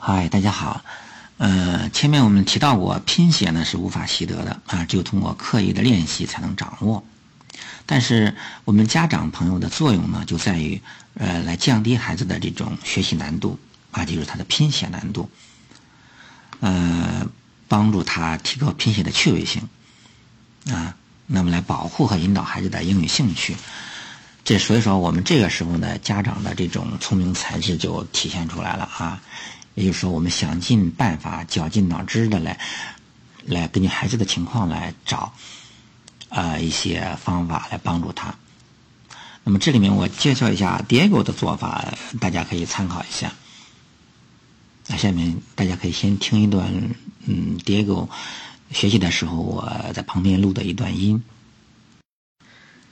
嗨，大家好。呃，前面我们提到过，拼写呢是无法习得的啊，只有通过刻意的练习才能掌握。但是我们家长朋友的作用呢，就在于呃，来降低孩子的这种学习难度啊，就是他的拼写难度，呃，帮助他提高拼写的趣味性啊，那么来保护和引导孩子的英语兴趣。这所以说，我们这个时候呢，家长的这种聪明才智就体现出来了啊。也就是说，我们想尽办法、绞尽脑汁的来，来根据孩子的情况来找，啊一些方法来帮助他。那么这里面我介绍一下 Diego 的做法，大家可以参考一下。那下面大家可以先听一段，嗯，Diego 学习的时候我在旁边录的一段音。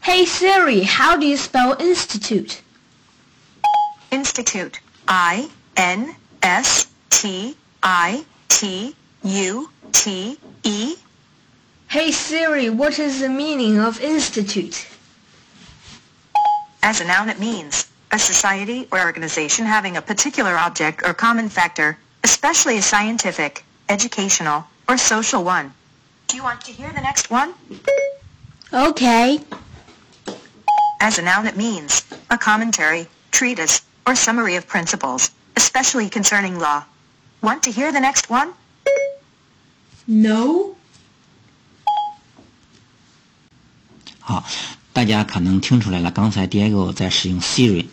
Hey Siri, how do you spell institute? Institute. I N S T I T U T E. Hey Siri, what is the meaning of institute? As a noun, it means a society or organization having a particular object or common factor, especially a scientific, educational, or social one. Do you want to hear the next one? Okay. As a noun, it means a commentary, treatise, or summary of principles, especially concerning law. Want to hear the next one? No. 好，大家可能听出来了，刚才 Diego 在使用 Siri。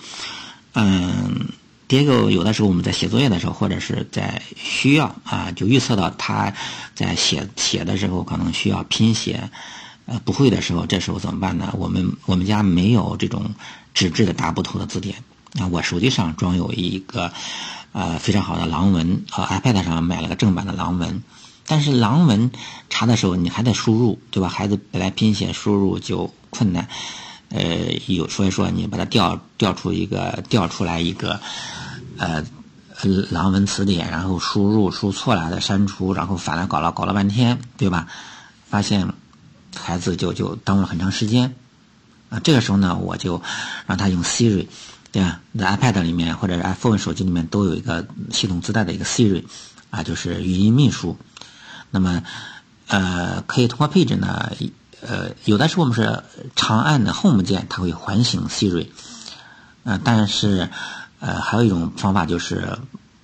嗯，Diego 有的时候我们在写作业的时候，或者是在需要啊，就预测到他在写写的时候可能需要拼写，呃，不会的时候，这时候怎么办呢？我们我们家没有这种纸质的大部头的字典啊，我手机上装有一个呃非常好的狼文，和 iPad 上买了个正版的狼文。但是狼文查的时候，你还得输入，对吧？孩子本来拼写输入就困难，呃，有所以说你把它调调出一个调出来一个呃狼文词典，然后输入输错了再删除，然后反来搞了搞了半天，对吧？发现孩子就就耽误了很长时间啊。这个时候呢，我就让他用 Siri，对吧？在 iPad 里面或者是 iPhone 手机里面都有一个系统自带的一个 Siri 啊，就是语音秘书。那么，呃，可以通过配置呢，呃，有的时候我们是长按的 Home 键，它会唤醒 Siri，呃，但是，呃，还有一种方法就是，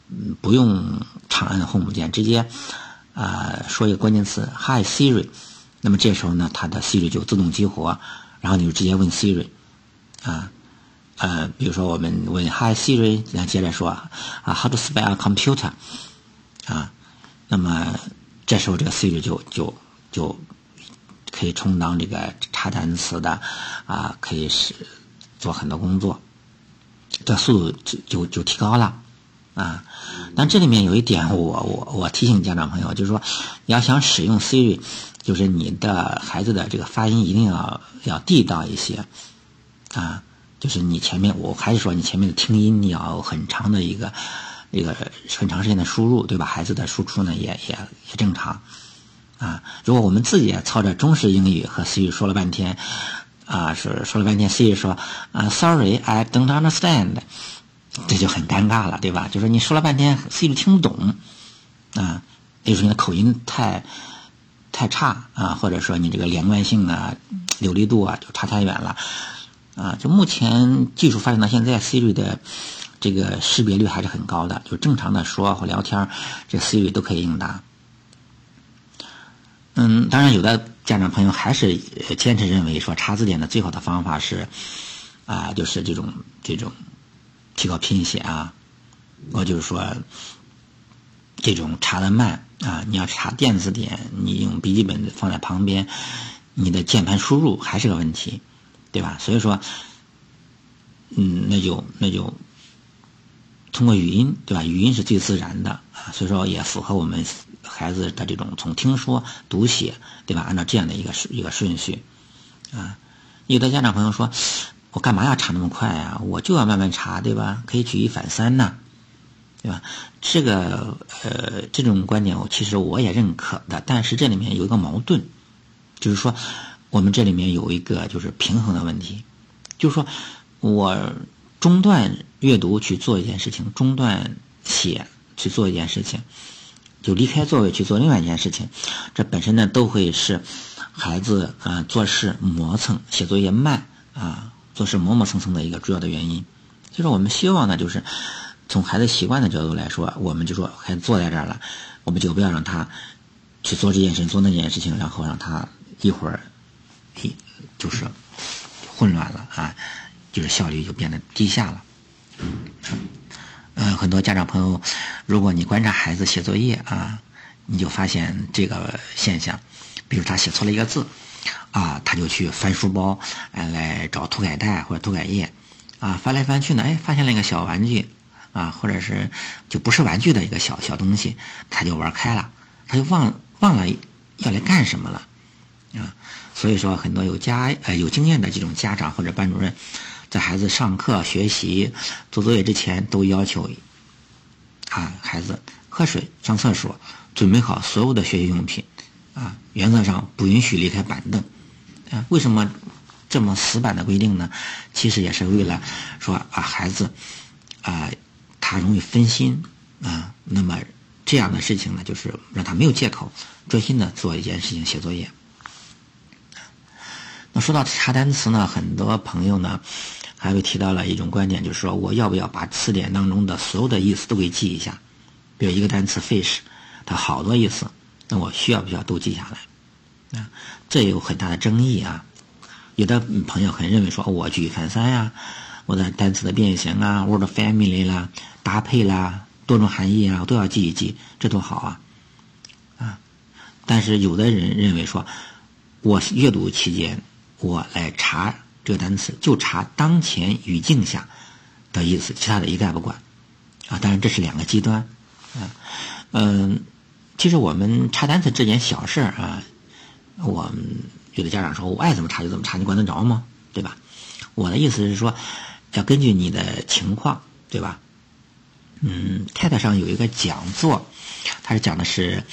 嗯不用长按 Home 键，直接，啊，说一个关键词 Hi Siri，那么这时候呢，它的 Siri 就自动激活，然后你就直接问 Siri，啊，呃，比如说我们问 Hi Siri，然后接着说啊，How to spell computer，啊，那么。这时候，这个 Siri 就就就可以充当这个查单词的啊，可以是做很多工作，这速度就就就提高了啊。但这里面有一点，我我我提醒家长朋友，就是说，你要想使用 Siri，就是你的孩子的这个发音一定要要地道一些啊，就是你前面我还是说你前面的听音你要很长的一个。一个很长时间的输入，对吧？孩子的输出呢，也也也正常，啊。如果我们自己操着中式英语和 C 语说了半天，啊，说说了半天，C 语说啊，Sorry，I don't understand，这就很尴尬了，对吧？就是你说了半天，C 语听不懂，啊，比如说你的口音太太差啊，或者说你这个连贯性啊、流利度啊就差太远了，啊。就目前技术发展到现在，Siri 的。这个识别率还是很高的，就正常的说或聊天，这 Siri 都可以应答。嗯，当然有的家长朋友还是坚持认为说查字典的最好的方法是啊，就是这种这种提高拼写啊。我就是说这种查的慢啊，你要查电子典，你用笔记本放在旁边，你的键盘输入还是个问题，对吧？所以说，嗯，那就那就。通过语音，对吧？语音是最自然的啊，所以说也符合我们孩子的这种从听说读写，对吧？按照这样的一个一个顺序啊。有的家长朋友说，我干嘛要查那么快啊？我就要慢慢查，对吧？可以举一反三呢，对吧？这个呃，这种观点我其实我也认可的，但是这里面有一个矛盾，就是说我们这里面有一个就是平衡的问题，就是说我。中断阅读去做一件事情，中断写去做一件事情，就离开座位去做另外一件事情，这本身呢都会是孩子啊做事磨蹭、写作业慢啊做事磨磨蹭蹭的一个主要的原因。所以说，我们希望呢，就是从孩子习惯的角度来说，我们就说孩子坐在这儿了，我们就不要让他去做这件事、做那件事情，然后让他一会儿一就是混乱了啊，就是效率就变得低下了。嗯，很多家长朋友，如果你观察孩子写作业啊，你就发现这个现象，比如他写错了一个字，啊，他就去翻书包，哎，来找涂改带或者涂改液，啊，翻来翻去呢，哎，发现了一个小玩具，啊，或者是就不是玩具的一个小小东西，他就玩开了，他就忘忘了要来干什么了，啊，所以说很多有家呃有经验的这种家长或者班主任。在孩子上课、学习、做作业之前，都要求啊孩子喝水、上厕所，准备好所有的学习用品，啊，原则上不允许离开板凳。啊，为什么这么死板的规定呢？其实也是为了说啊，孩子啊，他容易分心啊。那么这样的事情呢，就是让他没有借口，专心的做一件事情，写作业。那说到查单词呢，很多朋友呢。还会提到了一种观点，就是说我要不要把词典当中的所有的意思都给记一下？比如一个单词 fish，它好多意思，那我需要不需要都记下来？啊，这有很大的争议啊。有的朋友很认为说，我举一反三呀，我的单词的变形啊，word family 啦，搭配啦，多种含义啊，我都要记一记，这多好啊！啊，但是有的人认为说，我阅读期间我来查。这个单词就查当前语境下的意思，其他的一概不管啊！当然这是两个极端啊。嗯，其实我们查单词这件小事儿啊，我们有的家长说我爱怎么查就怎么查，你管得着吗？对吧？我的意思是说，要根据你的情况，对吧？嗯，TED 上有一个讲座，它是讲的是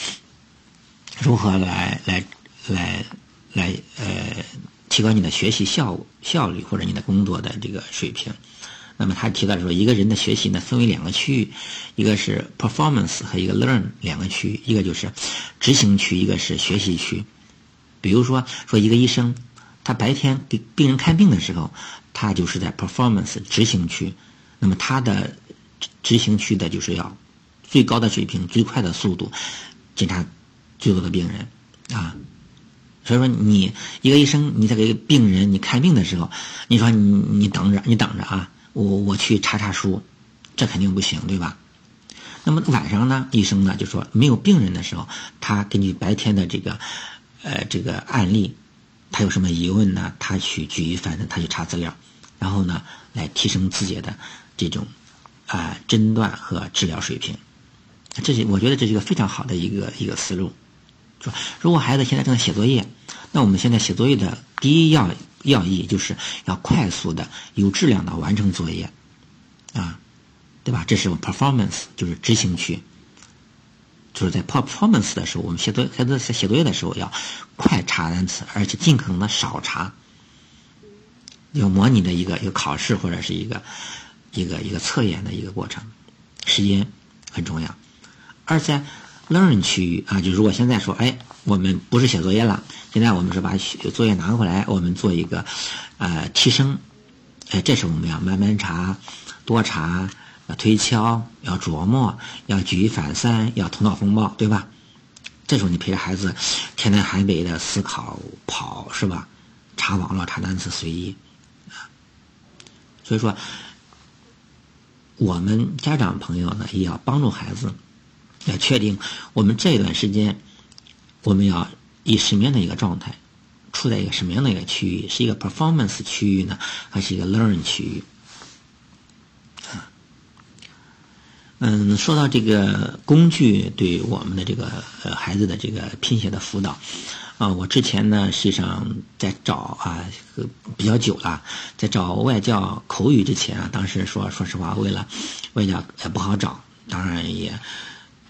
如何来来来来呃。提高你的学习效效率或者你的工作的这个水平。那么他提到说，一个人的学习呢分为两个区域，一个是 performance 和一个 learn 两个区域，一个就是执行区，一个是学习区。比如说，说一个医生，他白天给病人看病的时候，他就是在 performance 执行区。那么他的执行区的就是要最高的水平、最快的速度检查最多的病人啊。所以说，你一个医生，你在给病人你看病的时候，你说你你等着，你等着啊，我我去查查书，这肯定不行，对吧？那么晚上呢，医生呢就说没有病人的时候，他根据白天的这个呃这个案例，他有什么疑问呢？他去举一反三，他去查资料，然后呢来提升自己的这种啊诊断和治疗水平。这是我觉得这是一个非常好的一个一个思路。说，如果孩子现在正在写作业，那我们现在写作业的第一要要义就是要快速的、有质量的完成作业，啊，对吧？这是 performance，就是执行区。就是在 performance 的时候，我们写作孩子在写作业的时候要快查单词，而且尽可能的少查，要模拟的一个一个考试或者是一个一个一个测验的一个过程，时间很重要，而在。Learn 区域啊，就如果现在说，哎，我们不是写作业了，现在我们是把作业拿回来，我们做一个呃提升，哎，这时候我们要慢慢查，多查，要推敲，要琢磨，要举一反三，要头脑风暴，对吧？这时候你陪着孩子天南海北的思考跑，是吧？查网络，查单词，随意啊。所以说，我们家长朋友呢，也要帮助孩子。要确定我们这段时间，我们要以什么样的一个状态，处在一个什么样的一个区域？是一个 performance 区域呢，还是一个 learn 区域？啊，嗯，说到这个工具对我们的这个呃孩子的这个拼写的辅导，啊，我之前呢实际上在找啊比较久了，在找外教口语之前啊，当时说说实话，为了外教也不好找，当然也。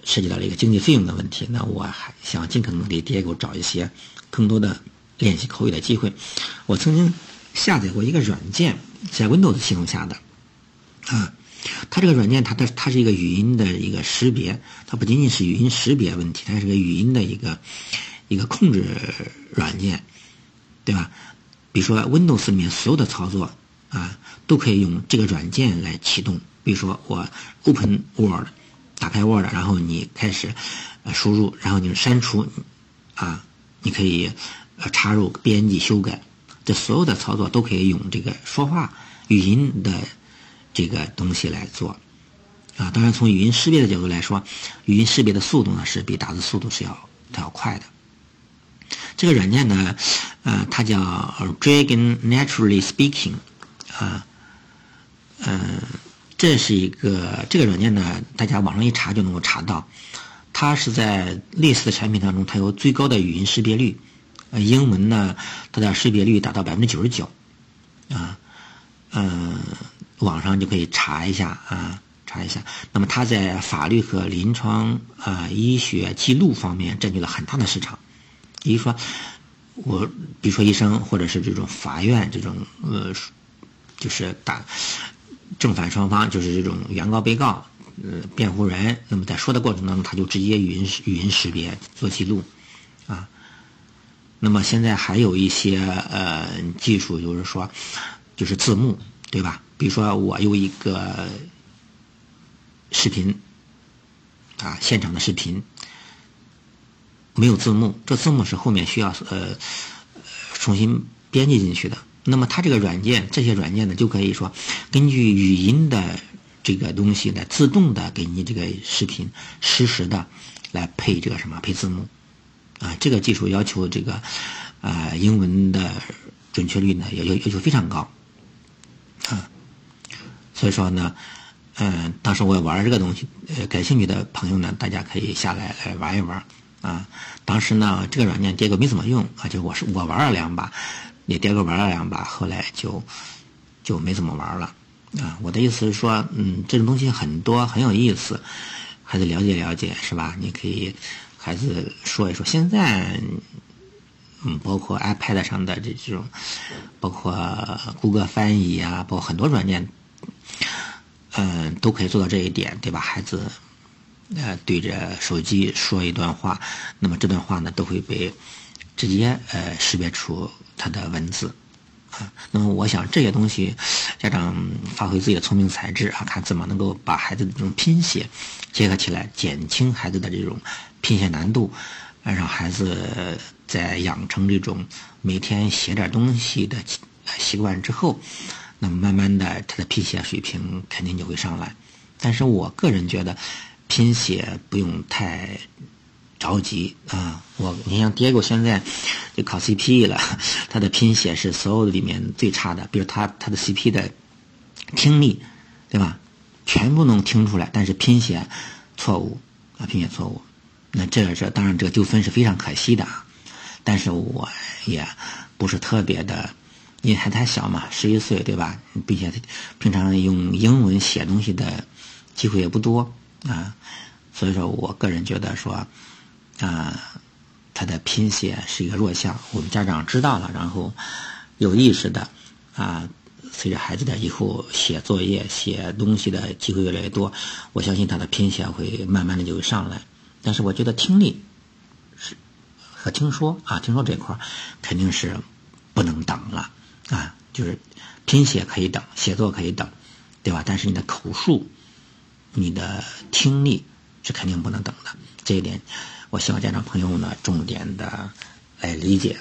涉及到了一个经济费用的问题，那我还想尽可能给 Diego 找一些更多的练习口语的机会。我曾经下载过一个软件，在 Windows 系统下的，啊，它这个软件，它的它是一个语音的一个识别，它不仅仅是语音识别问题，它是个语音的一个一个控制软件，对吧？比如说 Windows 里面所有的操作啊，都可以用这个软件来启动。比如说我 Open Word，打开 Word，然后你开始输入，然后你删除啊，你可以插入、编辑、修改，这所有的操作都可以用这个说话语音的。这个东西来做，啊，当然从语音识别的角度来说，语音识别的速度呢是比打字速度是要它要快的。这个软件呢，呃，它叫 Dragon Naturally Speaking，啊，嗯，这是一个这个软件呢，大家网上一查就能够查到，它是在类似的产品当中，它有最高的语音识别率，呃，英文呢，它的识别率达到百分之九十九，啊，嗯。网上就可以查一下啊，查一下。那么它在法律和临床啊医学记录方面占据了很大的市场。比如说，我比如说医生或者是这种法院这种呃，就是打正反双方就是这种原告被告呃辩护人，那么在说的过程当中，他就直接语音语音识别做记录啊。那么现在还有一些呃技术，就是说就是字幕，对吧？比如说，我有一个视频啊，现场的视频没有字幕，这字幕是后面需要呃重新编辑进去的。那么它这个软件，这些软件呢，就可以说根据语音的这个东西来自动的给你这个视频实时的来配这个什么配字幕啊。这个技术要求这个啊英文的准确率呢要要要求非常高啊。所以说呢，嗯，当时我也玩这个东西，呃，感兴趣的朋友呢，大家可以下来来玩一玩啊。当时呢，这个软件爹哥没怎么用啊，就我是我玩了两把，也爹哥玩了两把，后来就就没怎么玩了啊。我的意思是说，嗯，这种东西很多很有意思，孩子了解了解是吧？你可以孩子说一说。现在，嗯，包括 iPad 上的这这种，包括谷歌翻译啊，包括很多软件。嗯，都可以做到这一点，对吧？孩子，呃，对着手机说一段话，那么这段话呢，都会被直接呃识别出他的文字啊。那么我想这些东西，家长发挥自己的聪明才智啊，看怎么能够把孩子的这种拼写结合起来，减轻孩子的这种拼写难度，让孩子在养成这种每天写点东西的习惯之后。那么慢慢的，他的拼写水平肯定就会上来。但是我个人觉得，拼写不用太着急啊。我你像 Diego 现在就考 CP 了，他的拼写是所有里面最差的。比如他他的 CP 的听力，对吧？全部能听出来，但是拼写错误啊，拼写错误。那这个这当然这个丢分是非常可惜的啊。但是我也不是特别的。因为还太小嘛，十一岁对吧？并且平常用英文写东西的机会也不多啊，所以说我个人觉得说啊，他的拼写是一个弱项。我们家长知道了，然后有意识的啊，随着孩子的以后写作业、写东西的机会越来越多，我相信他的拼写会慢慢的就会上来。但是我觉得听力是和听说啊，听说这块儿肯定是不能等了。啊，就是拼写可以等，写作可以等，对吧？但是你的口述、你的听力是肯定不能等的。这一点，我希望家长朋友呢重点的来理解，